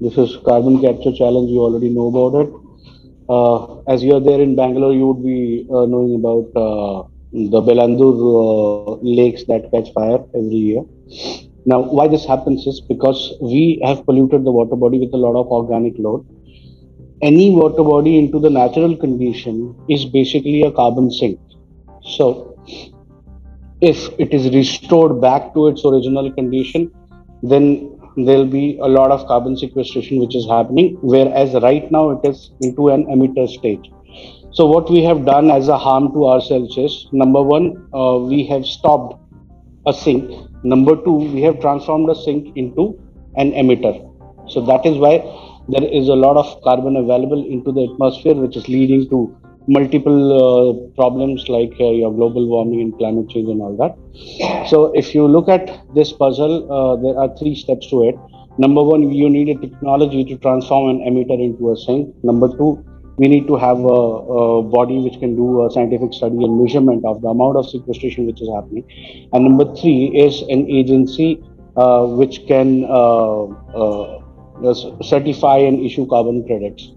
this is carbon capture challenge. You already know about it. Uh, as you are there in Bangalore, you would be uh, knowing about uh, the Bellandur uh, lakes that catch fire every year. Now, why this happens is because we have polluted the water body with a lot of organic load. Any water body into the natural condition is basically a carbon sink. So, if it is restored back to its original condition, then there'll be a lot of carbon sequestration which is happening. Whereas right now it is into an emitter stage. So, what we have done as a harm to ourselves is number one, uh, we have stopped a sink. Number two, we have transformed a sink into an emitter. So, that is why there is a lot of carbon available into the atmosphere, which is leading to multiple uh, problems like uh, your global warming and climate change and all that. So, if you look at this puzzle, uh, there are three steps to it. Number one, you need a technology to transform an emitter into a sink. Number two, we need to have a, a, body which can do a scientific study and measurement of the amount of sequestration which is happening. And number three is an agency uh, which can uh, uh, certify and issue carbon credits.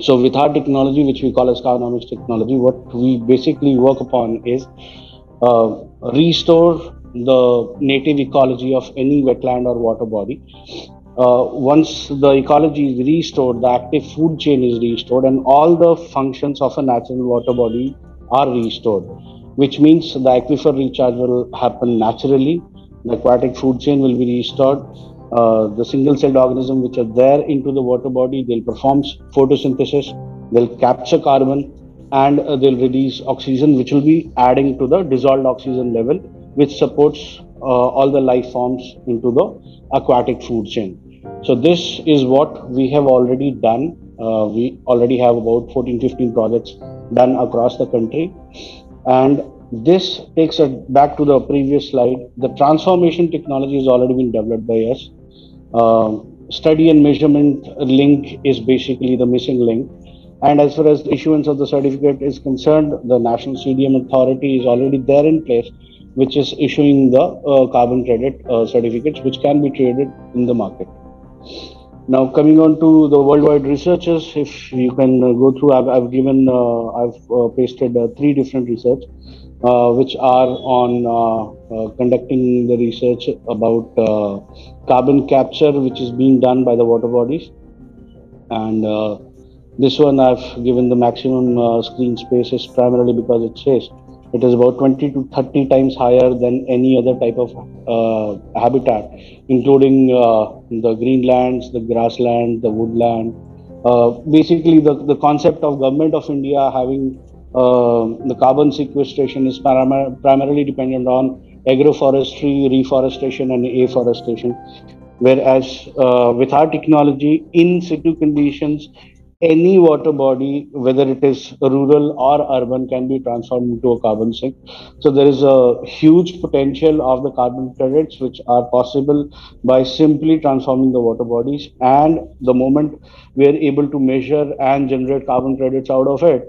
So with our technology, which we call as Carbonomics technology, what we basically work upon is uh, restore the native ecology of any wetland or water body. Uh, once the ecology is restored, the active food chain is restored, and all the functions of a natural water body are restored, which means the aquifer recharge will happen naturally, the aquatic food chain will be restored, uh, the single celled organisms which are there into the water body, they'll perform photosynthesis, they'll capture carbon, and uh, they'll release oxygen, which will be adding to the dissolved oxygen level, which supports uh, all the life forms into the aquatic food chain. So this is what we have already done. Uh, we already have about 14, 15 projects done across the country. And this takes us back to the previous slide. The transformation technology has already been developed by us. Uh, study and measurement link is basically the missing link. And as far as the issuance of the certificate is concerned, the National CDM Authority is already there in place, which is issuing the uh, carbon credit uh, certificates, which can be traded in the market. Now coming on to the worldwide researchers, if you can uh, go through, I've, I've given, uh, I've uh, pasted uh, three different research, uh, which are on uh, conducting the research about carbon capture, which is being done by the water bodies. And this one I've given the maximum screen space is primarily because it says it is about 20 to 30 times higher than any other type of uh, habitat, including uh, the greenlands, the grassland, the woodland. Uh, basically, the, the concept of government of India having uh, the carbon sequestration is param- primarily dependent on agroforestry, reforestation, and afforestation. Whereas uh, with our technology, in situ conditions, any water body, whether it is rural or urban, can be transformed into a carbon sink. So there is a huge potential of the carbon credits which are possible by simply transforming the water bodies. And the moment we are able to measure and generate carbon credits out of it,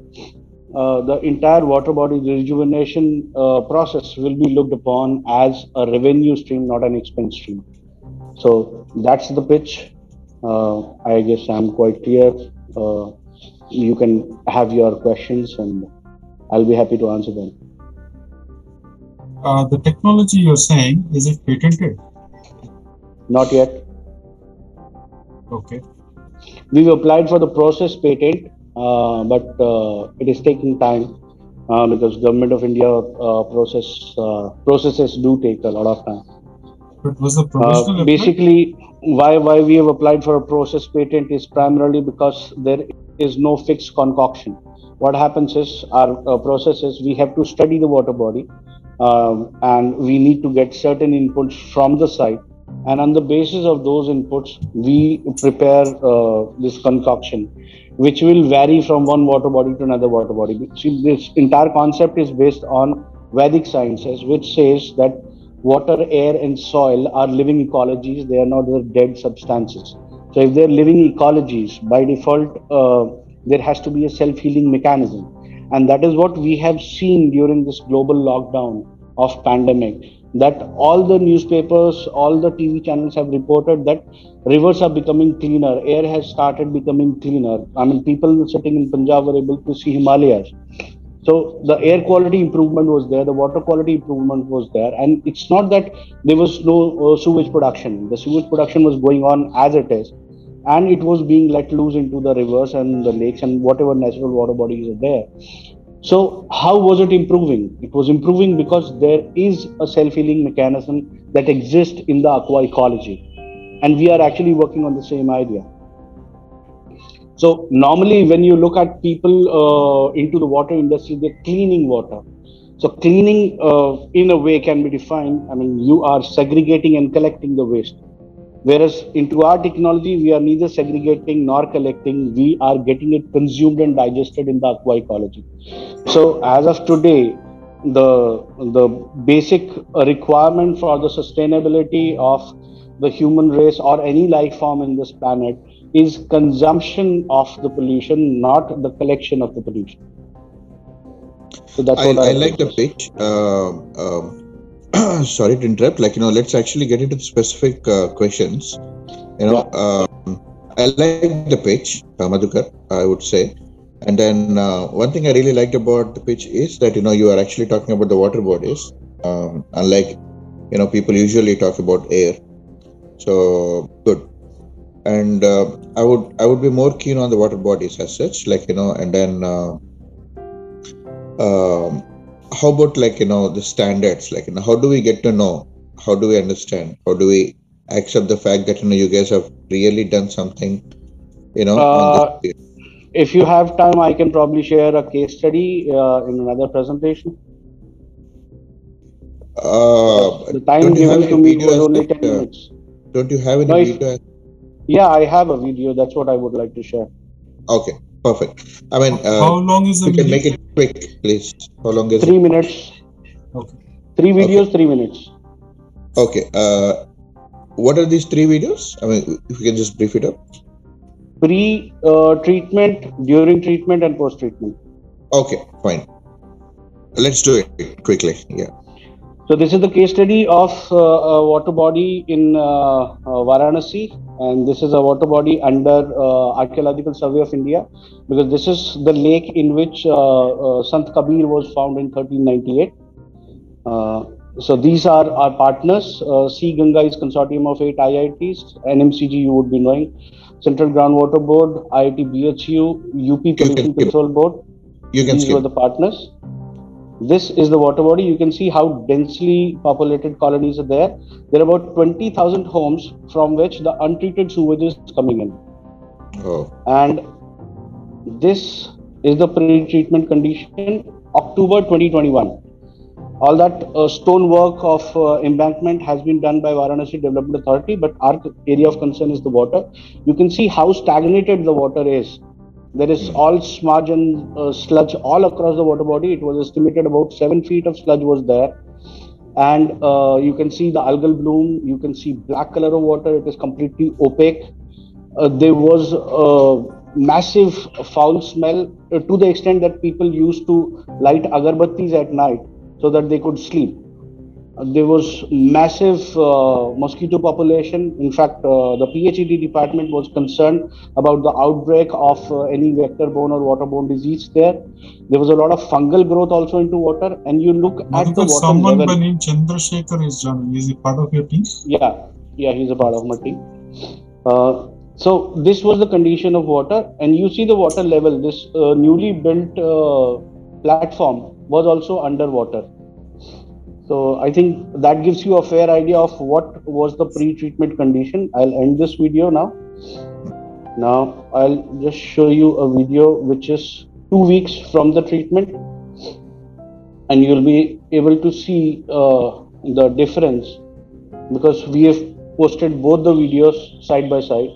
uh, the entire water body rejuvenation uh, process will be looked upon as a revenue stream, not an expense stream. So that's the pitch. Uh, I guess I'm quite clear uh, you can have your questions and I'll be happy to answer them. Uh, the technology you're saying, is it patented? Not yet. Okay. We've applied for the process patent, but uh, it is taking time uh, because government of India uh, process processes do take a lot of time. But was the provisional basically why why we have applied for a process patent is primarily because there is no fixed concoction. What happens is our uh, process is we have to study the water body um, and we need to get certain inputs from the site. And on the basis of those inputs we prepare uh, this concoction which will vary from one water body to another water body See, this entire concept is based on vedic sciences which says that water, air, and soil are living ecologies. They are not dead substances. So, if they're living ecologies, by default, uh, there has to be a self healing mechanism. And that is what we have seen during this global lockdown of pandemic. That all the newspapers, all the TV channels have reported that rivers are becoming cleaner, air has started becoming cleaner. I mean, people sitting in Punjab were able to see Himalayas. So the air quality improvement was there, the water quality improvement was there, and it's not that there was no uh, sewage production. The sewage production was going on as it is, and it was being let loose into the rivers and the lakes and whatever natural water bodies are there. So how was it improving? It was improving because there is a self-healing mechanism that exists in the aqua ecology, and we are actually working on the same idea. So normally, when you look at people uh, into the water industry, they're cleaning water. So cleaning, uh, in a way, can be defined. I mean, you are segregating and collecting the waste. Whereas into our technology, we are neither segregating nor collecting. We are getting it consumed and digested in the aqua ecology. So as of today, the the basic requirement for the sustainability of the human race or any life form in this planet is consumption of the pollution, not the collection of the pollution. So that's I, what I, I like the pitch. Uh, um, sorry to interrupt. Like you know, let's actually get into the specific uh, questions. You know, um, I like the pitch, uh, Madhukar. I would say. And then uh, one thing I really liked about the pitch is that you know you are actually talking about the water bodies, um, unlike you know people usually talk about air. So good and uh, i would i would be more keen on the water bodies as such like you know and then uh, um, how about like you know the standards? Like you know how do we get to know? How do we understand? How do we accept the fact that you know you guys have really done something you know uh, if you have time i can probably share a case study uh, in another presentation. Uh, the time given to me was only 10 uh, minutes. don't you have any no, video yeah, I have a video. That's what I would like to share. Okay, perfect. I mean, uh, how long is the? You can make it quick, please. How long is three it? minutes? Okay. Three videos, okay. three minutes. Okay. Uh, what are these three videos? I mean, if you can just brief it up. Pre-treatment, uh, during treatment, and post-treatment. Okay, fine. Let's do it quickly. Yeah. So this is the case study of uh, a water body in uh, uh, Varanasi, and this is a water body under uh, Archaeological Survey of India, because this is the lake in which uh, uh, Sant Kabir was found in 1398. so these are our partners. cGanga is consortium of eight IITs, NMCG you would be knowing, Central Groundwater Board, IIT BHU, UP Pollution Control Board. You can these skip. were the partners this is the water body. You can see how densely populated colonies are there. There are about 20,000 homes from which the untreated sewage is coming in. Oh. And this is the pre-treatment condition, October 2021. All that uh, stonework of uh, embankment has been done by Varanasi Development Authority, but our area of concern is the water. You can see how stagnated the water is there is all smudge and uh, sludge all across the water body. It was estimated about seven feet of sludge was there. And uh, you can see the algal bloom. You can see black color of water. It is completely opaque. Uh, there was a massive foul smell uh, to the extent that people used to light agarbattis at night so that they could sleep there was massive uh, mosquito population. In fact, uh, the PHED department was concerned about the outbreak of uh, any vector-borne or waterborne disease there. There was a lot of fungal growth also into water, and you look at the water someone level. Someone named Chandrasekhar is joining. Is he part of your team? Yeah, yeah, he's a part of my team. Uh, so this was the condition of water, and you see the water level. This uh, newly built uh, platform was also underwater so I think that gives you a fair idea of what was the pre-treatment condition. I'll end this video now. Now I'll just show you a video which is two weeks from the treatment and you'll be able to see uh, the difference because we have posted both the videos side by side.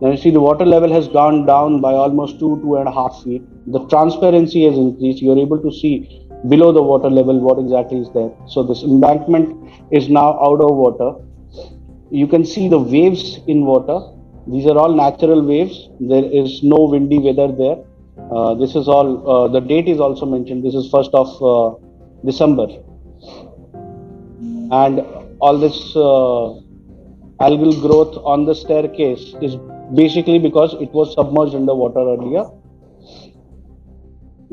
Now you see the water level has gone down by almost two, two and a half feet. The transparency has increased. You're able to see below the water level what exactly is there? So this embankment is now out of water. You can see the waves in water. These are all natural waves. There is no windy weather there. Uh, this is all uh, the date is also mentioned. This is first of uh, december. And all this uh, algal growth on the staircase is basically because it was submerged underwater earlier.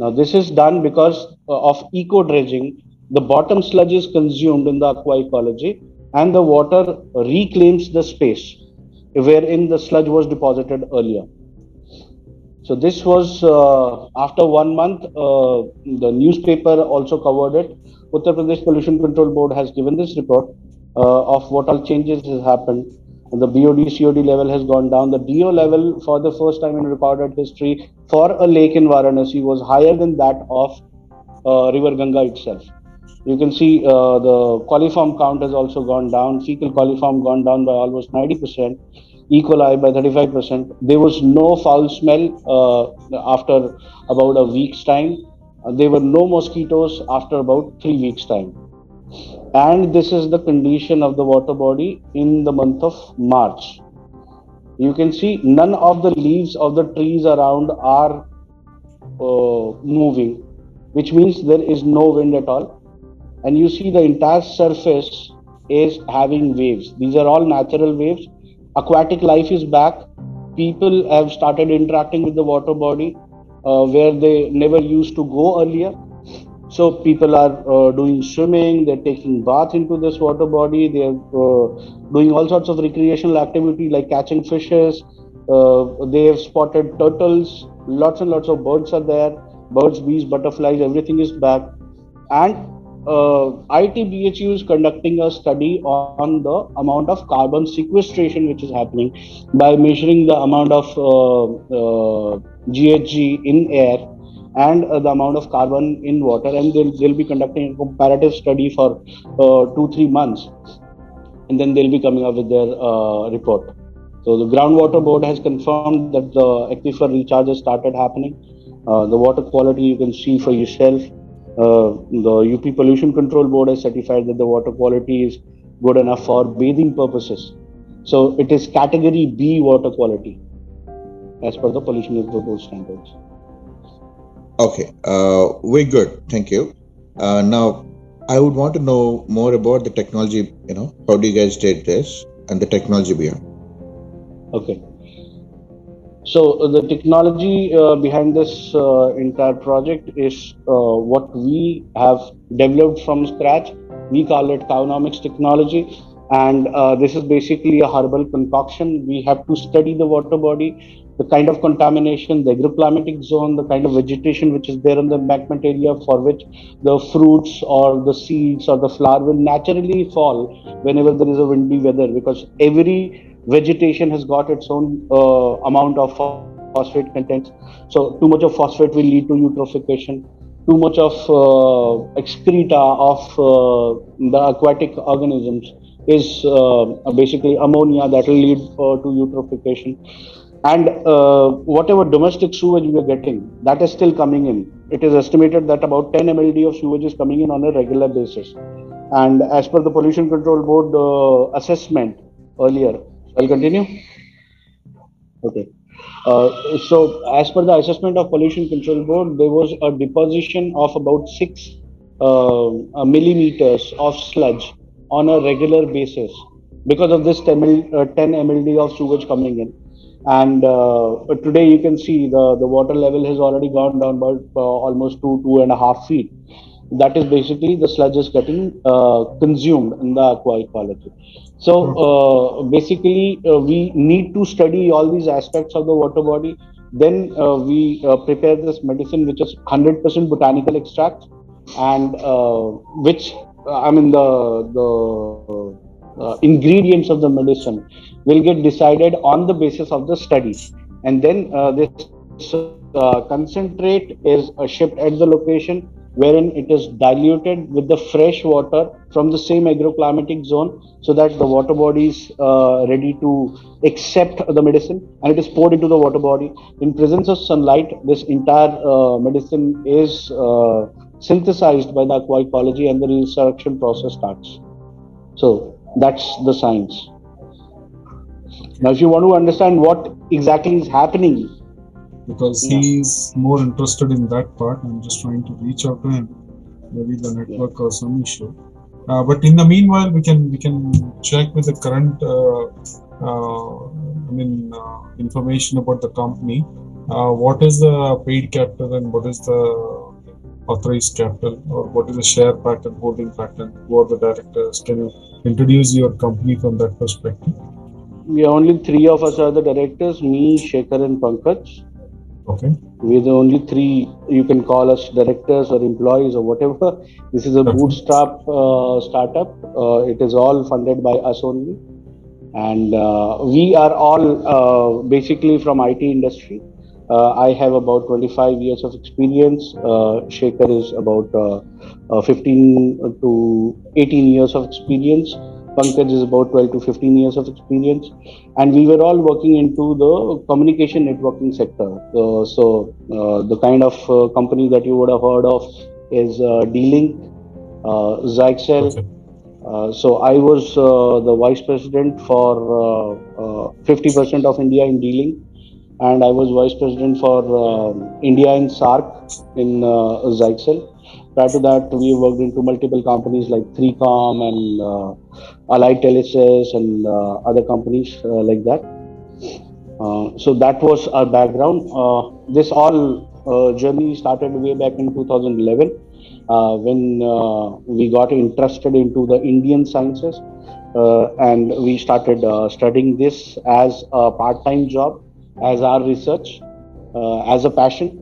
Now, this is done because uh, of eco dredging. The bottom sludge is consumed in the aqua ecology, and the water reclaims the space wherein the sludge was deposited earlier. So this was uh, after one month. Uh, the newspaper also covered it. Uttar Pradesh Pollution Control Board has given this report uh, of what all changes has happened. The BOD COD level has gone down. The DO level, for the first time in recorded history, for a lake in Varanasi was higher than that of uh, River Ganga itself. You can see uh, the coliform count has also gone down. Fecal coliform gone down by almost 90%. E. coli by 35%. There was no foul smell uh, after about a week's time. Uh, there were no mosquitoes after about three weeks' time. And this is the condition of the water body in the month of March. You can see none of the leaves of the trees around are uh, moving, which means there is no wind at all. And you see the entire surface is having waves. These are all natural waves aquatic life is back people have started interacting with the water body uh, where they never used to go earlier so people are uh, doing swimming they're taking bath into this water body they're uh, doing all sorts of recreational activity like catching fishes. Uh, they have spotted turtles. Lots and lots of birds are there. Birds bees butterflies everything is back. And uh, ITBHU is conducting a study on the amount of carbon sequestration which is happening by measuring the amount of uh, uh, GHG in air and uh, the amount of carbon in water and they'll, they'll be conducting a comparative study for uh, two three months and then they'll be coming up with their uh, report so the groundwater board has confirmed that the aquifer recharge has started happening the water quality you can see for yourself uh, the UP Pollution Control Board has certified that the water quality is good enough for bathing purposes. So it is category B water quality as per the pollution control standards. Okay, uh, very good. Thank you. Uh, now, I would want to know more about the technology. You know, how do you guys did this and the technology behind? Okay. So uh, the technology uh, behind this uh, entire project is uh, what we have developed from scratch. We call it Cownomics technology, and this is basically a herbal concoction. We have to study the water body, the kind of contamination, the agroclimatic zone, the kind of vegetation which is there in the embankment area for which the fruits or the seeds or the flower will naturally fall whenever there is a windy weather because every vegetation has got its own uh, amount of phosphate content. So too much of phosphate will lead to eutrophication. Too much of uh, excreta of uh, the aquatic organisms is uh, basically ammonia that will lead uh, to eutrophication. And uh, whatever domestic sewage we are getting, that is still coming in. It is estimated that about 10 mld of sewage is coming in on a regular basis. And as per the Pollution Control Board assessment earlier, I'll continue. Okay. Uh, so, as per the assessment of Pollution Control Board, there was a deposition of about six uh, millimeters of sludge on a regular basis because of this 10, uh, 10 mld of sewage coming in. And uh, today you can see the, the water level has already gone down by uh, almost two, two and a half feet that is basically the sludge is getting uh, consumed in the aqua ecology. So uh, basically, uh, we need to study all these aspects of the water body. Then uh, we uh, prepare this medicine, which is 100% botanical extract, and uh, which I mean the the ingredients of the medicine will get decided on the basis of the study, and then this concentrate is shipped at the location wherein it is diluted with the fresh water from the same agroclimatic zone so that the water body is uh, ready to accept the medicine and it is poured into the water body. In presence of sunlight, this entire uh, medicine is uh, synthesized by the aqua ecology and the resurrection process starts. So that's the science. Now, if you want to understand what exactly is happening because yeah. he's more interested in that part. I'm just trying to reach out to him. Maybe the network yeah. or some issue. Uh, but in the meanwhile, we can we can check with the current uh, uh, I mean uh, information about the company. Uh, what is the paid capital and what is the authorized capital or what is the share pattern, holding pattern? Who are the directors? Can you introduce your company from that perspective? We only three of us are the directors, me, Shekhar and Pankaj. Okay. We're the only three, you can call us directors or employees or whatever. This is a Okay. bootstrap uh, startup. Uh, it is all funded by us only. And uh, we are all uh, basically from IT industry. Uh, I have about 25 years of experience. Uh, Shekhar is about uh, uh, 15 to 18 years of experience. Pankaj is about 12 to 15 years of experience. And we were all working into the communication networking sector. Uh, so, uh, the kind of uh, company that you would have heard of is uh, D-Link, uh, Zyxel, uh, so I was uh, the vice president for uh, uh, 50% of India in D-Link, and I was vice president for um India in SAARC in uh, Zyxel. Prior to that, we worked into multiple companies like 3Com and uh, Allied Telesis and uh, other companies uh, like that. Uh, so that was our background. Uh, this all uh, journey started way back in 2011 uh, when we got interested into the Indian sciences and we started studying this as a part-time job, as our research, as a passion.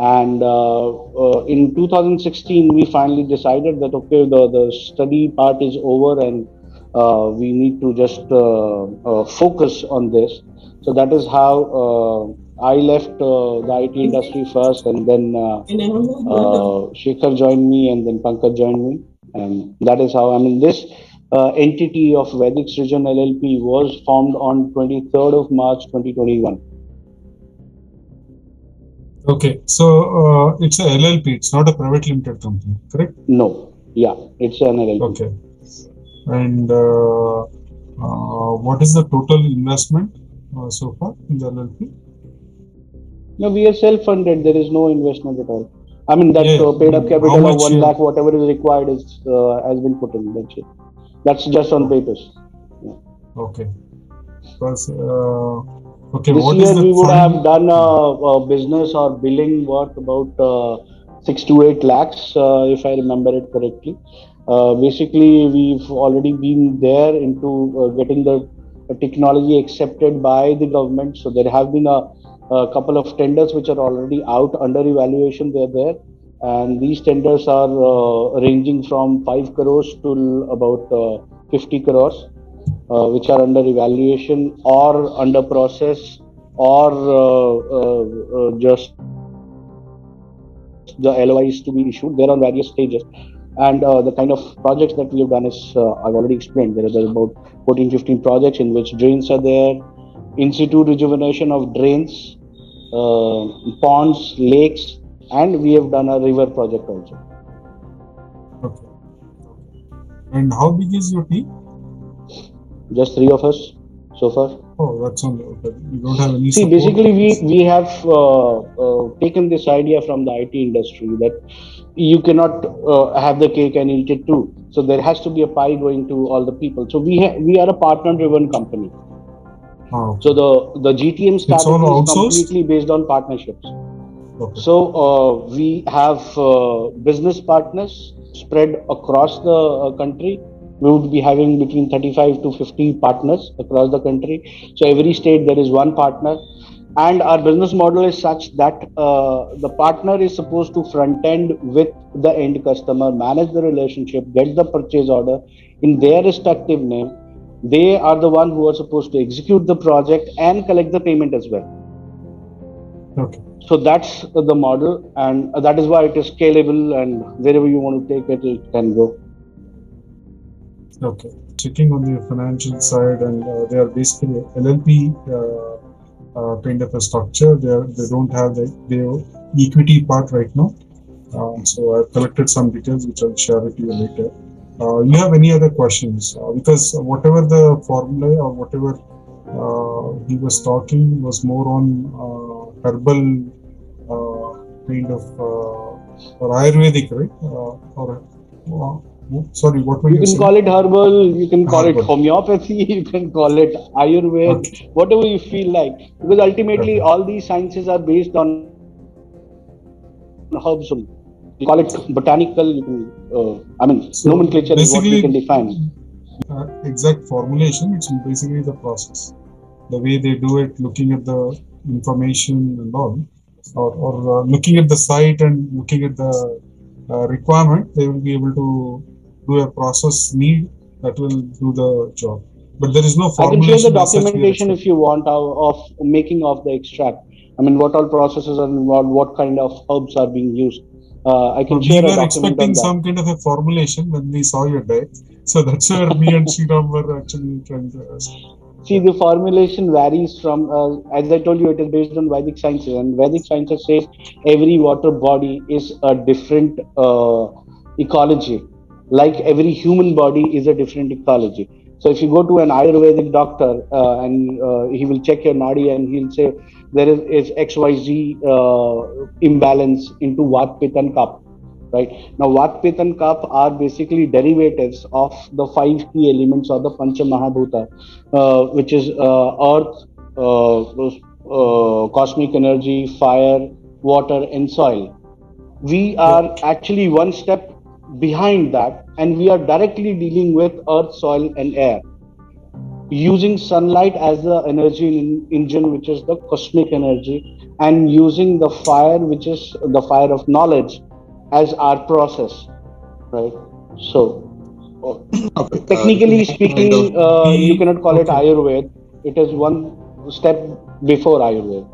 And uh, uh, in 2016, we finally decided that okay, the, the study part is over and uh, we need to just uh, uh, focus on this. So that is how uh, I left uh, the IT industry first, and then uh, uh, Shekhar joined me, and then Pankaj joined me, and that is how I mean this uh, entity of Vedic Srijan LLP was formed on 23rd of March 2021. Okay. So uh, it's a LLP. It's not a private limited company, correct? No, yeah, it's an LLP. Okay. And uh, uh, what is the total investment uh, so far in the LLP? No, we are self-funded. There is no investment at all. I mean that Yeah, uh, paid-up capital of one lakh, whatever is required, is uh, has been put in. That's it. That's just on papers. Okay. Because okay, this what year is the we would fund? have done a, a business or billing worth about uh, six to eight lakhs, uh, if I remember it correctly. Uh, basically, we've already been there into uh, getting the uh, technology accepted by the government. So there have been a, a couple of tenders which are already out under evaluation. They're there, and these tenders are uh, ranging from five crores to about uh, 50 crores uh, which are under evaluation or under process or uh, uh, uh, just the LOIs to be issued. They're on various stages. And uh, the kind of projects that we have done is, I've already explained. There are, about 14, 15 projects in which drains are there, in situ rejuvenation of drains, ponds, lakes, and we have done a river project also. Okay. And how big is your team? Just three of us so far. Oh, that's only okay. You don't have any. See, support? basically, we we have uh, uh, taken this idea from the IT industry that you cannot uh, have the cake and eat it too. So there has to be a pie going to all the people. So we ha- we are a partner-driven company. Oh, So the the GTM strategy is completely based on partnerships. okay. So uh, we have uh, business partners spread across the uh, country. We would be having between 35 to 50 partners across the country. So every state there is one partner, and our business model is such that uh, the partner is supposed to front end with the end customer, manage the relationship, get the purchase order in their respective name. They are the one who are supposed to execute the project and collect the payment as well. Okay. So that's the model, and that is why it is scalable. And wherever you want to take it, it can go. Okay. Checking on the financial side, and uh, they are basically LLP uh, uh, kind of a structure. They are, they don't have the, the equity part right now. Uh, so I've collected some details which I'll share with you later. Uh, you have any other questions? Uh, because whatever the formula or whatever uh, he was talking was more on uh, herbal uh, kind of or Ayurvedic, right? Or sorry, what were you you can saying? call it herbal, you can call it homeopathy, you can call it Ayurveda, Okay. whatever you feel like. Because ultimately, Okay. all these sciences are based on herbs. You call it botanical, you can, uh, I mean, So, nomenclature is what we basically- can define. uh, exact formulation. It's basically the process, the way they do it, looking at the information and all, or, or uh, looking at the site and looking at the uh, requirement, they will be able to do a process need that will do the job. But there is no I can formulation. share the as such we are documentation if you want of, making of the extract. I mean, what all processes are involved, what kind of herbs are being used. Uh, I can we share a were expecting some kind of a formulation when we saw your deck. So that's where me and Sriram were actually trying to ask. See, the formulation varies from, uh, as I told you, it is based on Vedic sciences, and Vedic sciences says every water body is a different uh, ecology, like every human body is a different ecology. So if you go to an Ayurvedic doctor uh, and uh, he will check your nadi and he'll say there is, is XYZ uh, imbalance into Vat, Pitta, and right now Vat, Pitta, and are basically derivatives of the five key elements of the Pancha Mahabhuta, uh, which is uh, earth, uh, uh, cosmic energy, fire, water, and soil. We are actually one step behind that, and we are directly dealing with earth, soil, and air. Using sunlight as the energy in- engine, which is the cosmic energy, and using the fire, which is the fire of knowledge, as our process, right? So, Okay. uh, technically kind speaking, uh, you cannot call it okay. Ayurveda. It is one step before Ayurveda.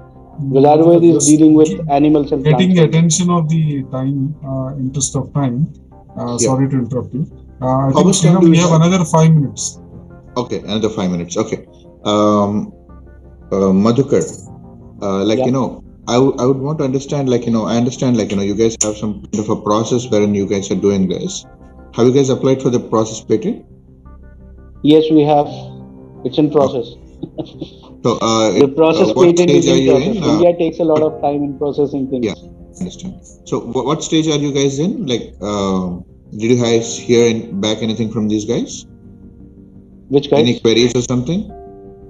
Because Ayurveda is dealing with animals and getting the attention of the time, uh, interest of time. Uh, Yeah. Sorry to interrupt you. Uh, I How think much time do we we have have? another five minutes. Okay, another five minutes. Okay. Um, uh, Madhukar, uh, like, Yeah. you know, I would- I would want to understand, like, you know, I understand, like, you know, you guys have some kind of a process wherein you guys are doing this. Have you guys applied for the process patent? Yes, we have. It's in process. So, uh, The process uh, what patent is stage are in you process. in? Uh, India takes a lot of time in processing things. Yeah. Understand. So, what, what stage are you guys in? Like, um, did you guys hear in, back anything from these guys? Which guys? Any queries or something?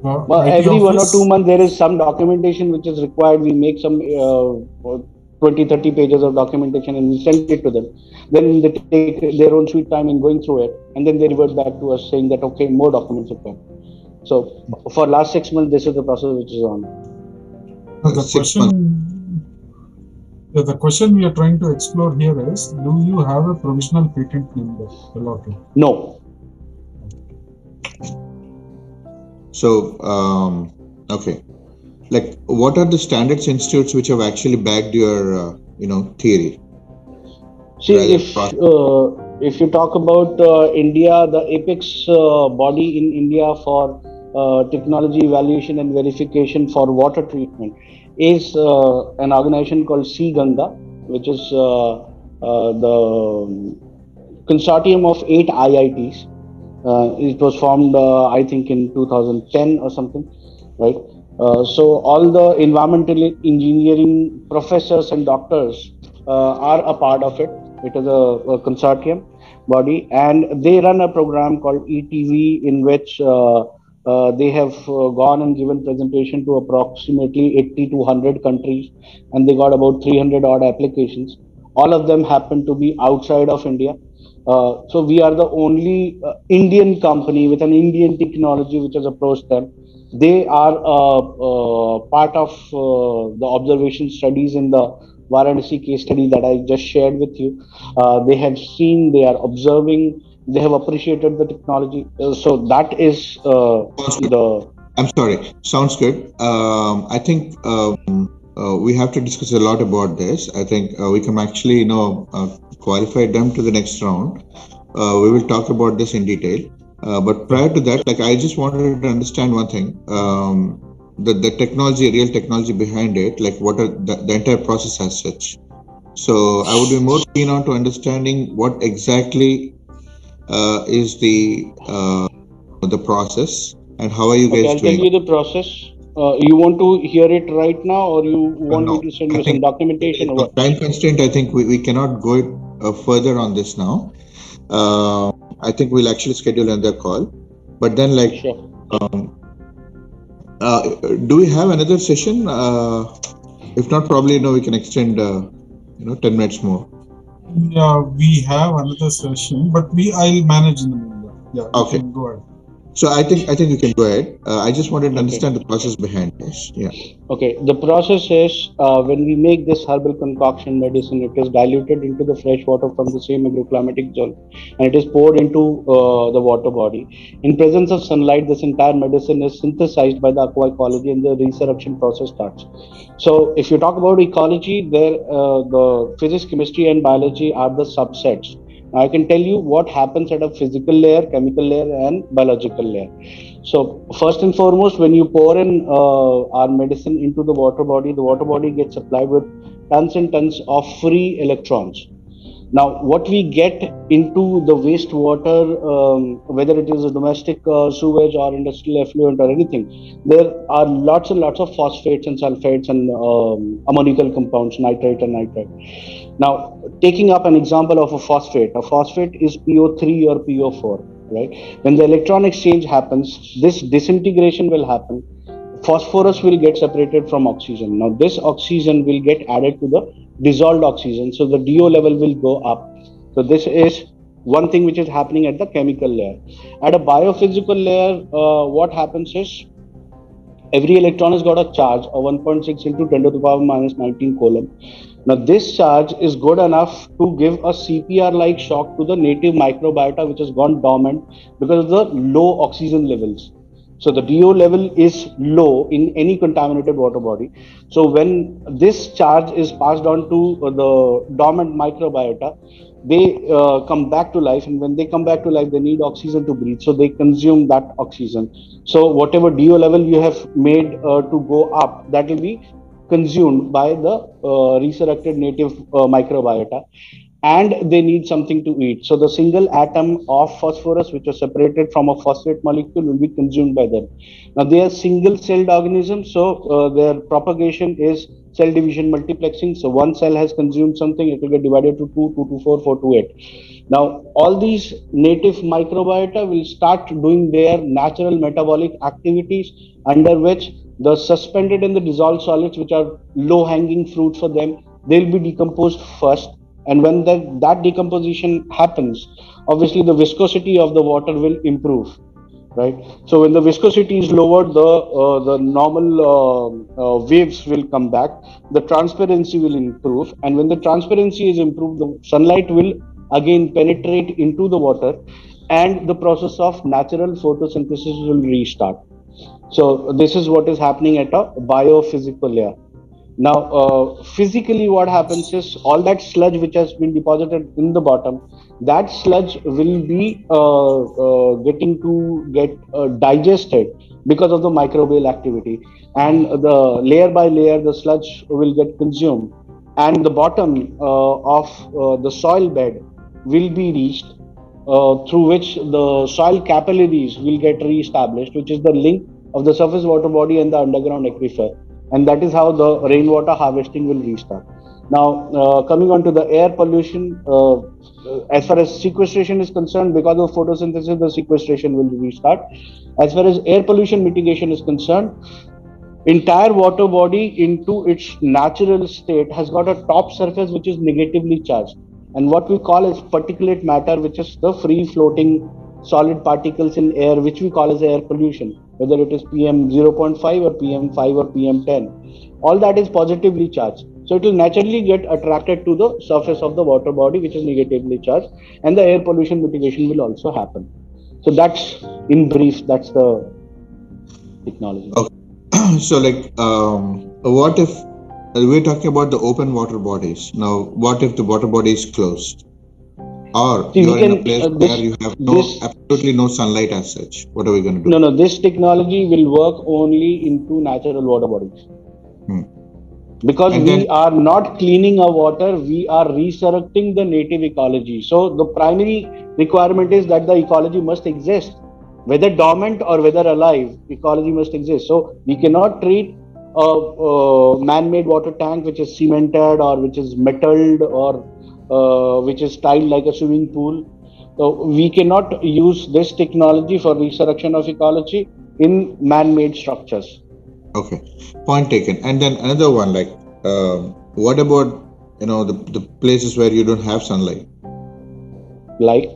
Uh, Well, IT every one or two months there is some documentation which is required. We make some uh, 20, 30 pages of documentation and we send it to them. Then they take their own sweet time in going through it, and then they revert back to us saying that okay, more documents required. So for last six months, this is the process which is on. Uh, the Six question, yeah, the question we are trying to explore here is: Do you have a provisional patent number allotted? No, So, um, okay. Like, what are the standards institutes which have actually backed your, uh, you know, theory? See, if uh, if you talk about uh, India, the apex uh, body in India for uh, technology evaluation and verification for water treatment is uh, an organization called cGanga, which is uh, uh, the consortium of eight IITs. It was formed, I think, in 2010 or something, right? Uh, so all the environmental engineering professors and doctors uh, are a part of it. It is a, a consortium body, and they run a program called ETV, in which uh, uh, they have uh, gone and given presentation to approximately 80 to 100 countries, and they got about 300 odd applications. All of them happen to be outside of India. Uh, so we are the only uh, Indian company with an Indian technology which has approached them. They are uh, part of the observation studies in the Varanasi case study that I just shared with you. They have seen, they are observing, they have appreciated the technology. Uh, so that is uh, the I'm sorry. Sounds good. Um, I think um, uh, we have to discuss a lot about this. I think uh, we can actually, you know, uh, qualify them to the next round. Uh, we will talk about this in detail. Uh, but prior to that, like I just wanted to understand one thing: um, the the technology, real technology behind it, like what are the, the entire process as such. So I would be more keen on to understanding what exactly uh, is the uh, the process and how are you Okay, guys I'll tell you the process. Uh, you want to hear it right now, or you want no. me to send I you some documentation? Or time constraint i think we, we cannot go uh, further on this now. Uh, I think we'll actually schedule another call. But then, like, Sure. um, uh, do we have another session? Uh, if not, probably you know we can extend, uh, you know, ten minutes more. Yeah, we have another session, but we I'll manage in the meanwhile. Yeah. Okay. Go ahead. So I think I think you can go ahead. Uh, I just wanted to Okay. understand the process behind this. Yeah. Okay, the process is uh, when we make this herbal concoction medicine, it is diluted into the fresh water from the same agroclimatic zone and it is poured into uh, the water body. In presence of sunlight, this entire medicine is synthesized by the aqua ecology and the resurrection process starts. So, if you talk about ecology, there uh, the physics, chemistry, and biology are the subsets. Now, I can tell you what happens at a physical layer, chemical layer, and biological layer. So first and foremost, when you pour in uh, our medicine into the water body, the water body gets supplied with tons and tons of free electrons. Now, what we get into the wastewater, um, whether it is a domestic uh, sewage or industrial effluent or anything, there are lots and lots of phosphates and sulfates and um, ammonical compounds, nitrate and nitrite. Now, taking up an example of a phosphate, a phosphate is PO3 or PO4 right? When the electron exchange happens this disintegration will happen. Phosphorus will get separated from oxygen. Now this oxygen will get added to the dissolved oxygen so the do level will go up. So this is one thing which is happening at the chemical layer. At a biophysical layer uh, what happens is every electron has got a charge of 1.6 into 10 to the power minus 19 coulomb now, this charge is good enough to give a CPR like shock to the native microbiota, which has gone dormant because of the low oxygen levels. So, the DO level is low in any contaminated water body. So, when this charge is passed on to the dormant microbiota, they uh, come back to life, and when they come back to life, they need oxygen to breathe. So, they consume that oxygen. So, whatever DO level you have made uh, to go up, that will be consumed by the uh, resurrected native uh, microbiota and they need something to eat. So the single atom of phosphorus which is separated from a phosphate molecule will be consumed by them. Now they are single celled organisms so uh, their propagation is cell division multiplexing. So one cell has consumed something it will get divided to 2 2 to 4 4 to 8 now all these native microbiota will start doing their natural metabolic activities under which the suspended and the dissolved solids which are low hanging fruit for them they'll be decomposed first and when that, that decomposition happens obviously the viscosity of the water will improve right? So when the viscosity is lowered the uh, the normal uh, uh, waves will come back the transparency will improve. And when the transparency is improved the sunlight will again penetrate into the water and the process of natural photosynthesis will restart. So this is what is happening at a biophysical layer. Now, uh, physically, what happens is all that sludge which has been deposited in the bottom, that sludge will be uh, uh, getting to get uh, digested because of the microbial activity, and the layer by layer, the sludge will get consumed, and the bottom uh, of uh, the soil bed will be reached, through which the soil capillaries will get re-established, which is the link of the surface water body and the underground aquifer and that is how the rainwater harvesting will restart now uh, coming on to the air pollution uh, as far as sequestration is concerned because of photosynthesis the sequestration will restart as far as air pollution mitigation is concerned entire water body into its natural state has got a top surface which is negatively charged. And what we call as particulate matter which is the free floating solid particles in air which we call as air pollution whether it is pm 0.5 or pm 5 or pm 10 all that is positively charged so it will naturally get attracted to the surface of the water body which is negatively charged and the air pollution mitigation will also happen. So that's in brief that's the technology. Okay. so like um, what if we're talking about the open water bodies. Now what if the water body is closed or See, you're in a place uh, where you have no this- absolutely no sunlight as such. What are we going to do? No no this technology will work only into natural water bodies. Hmm. because And we then- are not cleaning our water we are resurrecting the native ecology. So the primary requirement is that the ecology must exist. Whether dormant or whether alive ecology must exist. So we cannot treat a, a man-made water tank which is cemented or which is metalled or uh, which is tiled like a swimming pool. So we cannot use this technology for resurrection of ecology in man-made structures. Okay, point taken. And then another one, like, uh, what about you know the, the places where you don't have sunlight? Like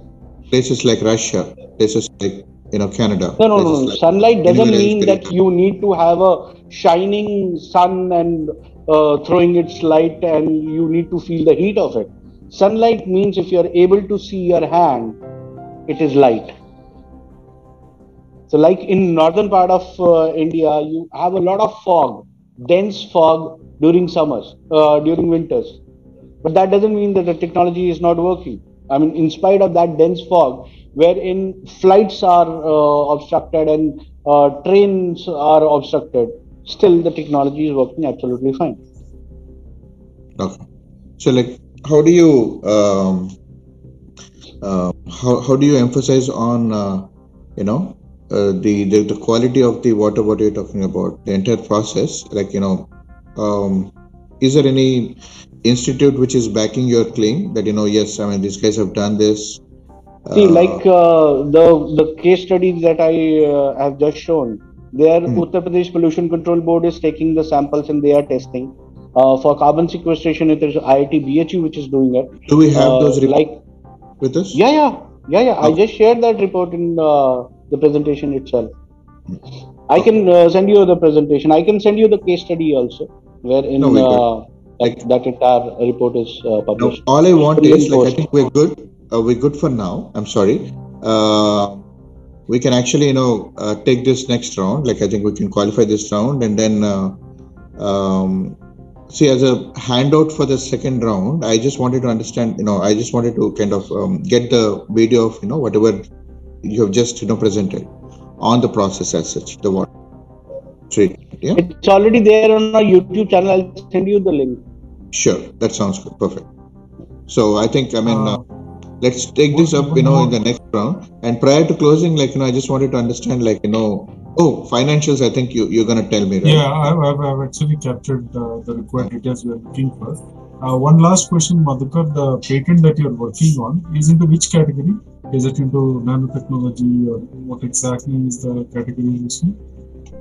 places like Russia, places like you know Canada. No, no, no. Like sunlight doesn't mean that you need to have a shining sun and uh, throwing its light, and you need to feel the heat of it. Sunlight means if you are able to see your hand, it is light. So, like in northern part of uh, India, you have a lot of fog, dense fog during summers, uh, during winters. But that doesn't mean that the technology is not working. I mean, in spite of that dense fog, wherein flights are uh, obstructed and uh, trains are obstructed, still the technology is working absolutely fine. Okay. So, like, how do you um, uh, how how do you emphasize on uh, you know uh, the, the the quality of the water what you're talking about the entire process? Like you know um, is there any institute which is backing your claim that you know yes i mean these guys have done this? See uh, like uh, the the case studies that i uh, have just shown there hmm. uttar pradesh pollution control board is taking the samples and they are testing for carbon sequestration it is iit bhu which is doing it do we have those like with us yeah yeah yeah yeah okay. i just shared that report in the presentation itself i can send you the presentation i can send you the case study also where in no, like that entire report is uh, published. all I want is like I think we're good. Uh, we're good for now. I'm sorry. Uh, we can actually you know uh, take this next round. Like I think we can qualify this round and then uh, um, see as a handout for the second round. I just wanted to understand. You know, I just wanted to kind of um, get the video of you know whatever you have just you know presented on the process as such. The what treatment. Yeah. It's already there on our YouTube channel. I'll send you the link. Sure, that sounds good. Perfect. So I think I mean uh, let's take this up, you know, in the next round. And prior to closing, like you know, I just wanted to understand, like you know, oh, financials. I think you you're gonna tell me, right? Yeah, I've, I've, I've actually captured uh, the required details we are looking for. Uh, one last question, Madhukar. The patent that you're working on is into which category? Is it into nanotechnology or what exactly is the categorization?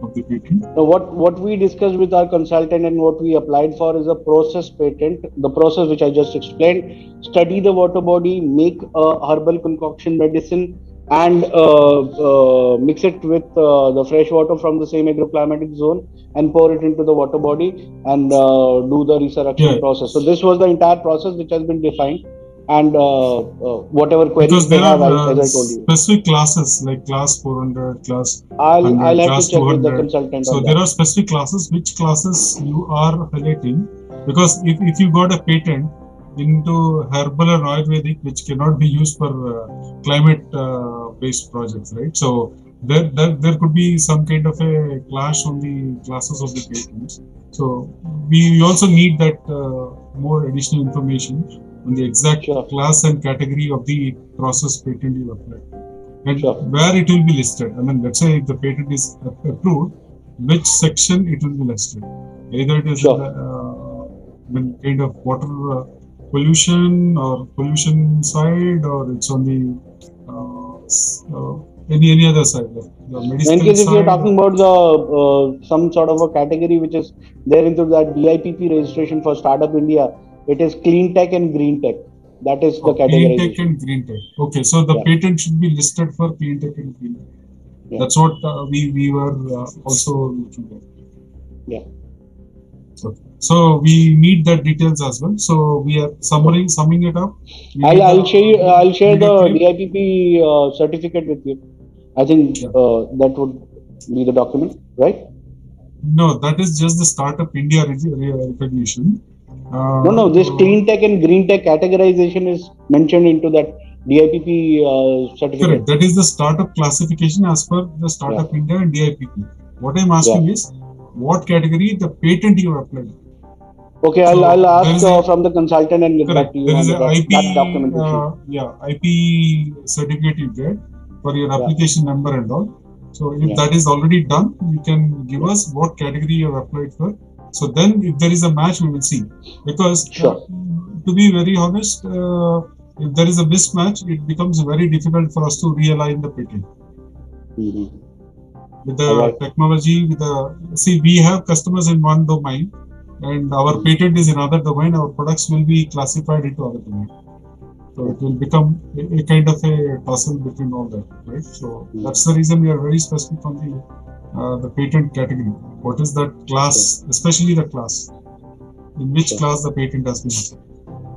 Of the patent? So what, what we discussed with our consultant and what we applied for is a process patent. The process which I just explained, study the water body, make a herbal concoction medicine and uh, uh, mix it with uh, the fresh water from the same agroclimatic zone and pour it into the water body and uh, do the resurrection yeah. process. So this was the entire process which has been defined and uh, uh, whatever queries because they have, uh, as I told you. Specific classes like class 400, class. I'll, I'll have to check with the consultant. So there that. are specific classes. Which classes you are highlighting? Because if, if you got a patent into herbal and ayurvedic, which cannot be used for uh, climate uh, based projects, right? So there, there, there could be some kind of a clash on the classes of the patents. So we also need that uh, more additional information on the exact sure. class and category of the process patent you apply. And sure. where it will be listed. I mean, let's say if the patent is approved, which section it will be listed. Either it is sure. uh, kind of water uh, pollution or pollution side, or it's on the uh, uh any any other side. in case if you're talking about the uh, some sort of a category which is there into that DIPP registration for Startup India, it is clean tech and green tech. That is the oh, category. Clean tech and green tech. Okay, so the yeah. patent should be listed for clean tech and green tech. Yeah. That's what uh, we we were uh, also looking at. Yeah. So, so we need the details as well. So we are summing summing it up. I'll, I'll share you, I'll share the DIPP uh, certificate with you. I think yeah. Uh, that would be the document, right? No, that is just the Startup India recognition. Uh, no, no, this clean tech and green tech categorization is mentioned into that DIPP uh, certificate. Correct. That is the startup classification as per the Startup yeah. India and DIPP. What I'm asking yeah. is, what category the patent you have applied? Okay, so I'll, I'll ask uh, a, from the consultant and get correct. back to you. There is an IP, uh, yeah, IP certificate you get for your application yeah. number and all. So if that is already done, you can give us what category you have applied for So then, if there is a match, we will see. Because Sure. uh, to be very honest, uh, if there is a mismatch, it becomes very difficult for us to realign the patent Mhm. with the Alright. technology. With the see, we have customers in one domain, and our patent is in other domain. Our products will be classified into other domain. So it will become a, a kind of a tussle between all that, right? So that's the reason we are very specific on the uh, the patent category. What is that class, especially the class, in which Sure. class the patent has been. assigned.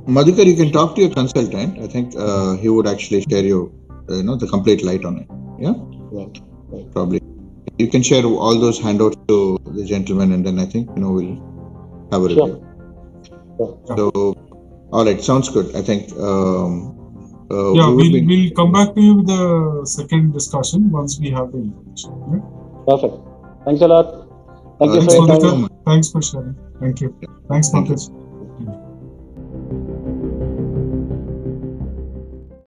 Madhukar, you can talk to your consultant. I think uh, he would actually share you, uh, you know, the complete light on it. Yeah, Right. probably. You can share all those handouts to the gentleman, and then I think you know we'll have a Sure. review. Sure. So, all right, sounds good. I think. Um, uh, Yeah, we would we'll, be- we'll come back to you with the second discussion once we have the information. right? Perfect. Thanks a lot. Thank you Uh, for Thanks, your Thank you time. so Madhukar. much. Thanks for sharing. Thank you. Thanks. Pankaj.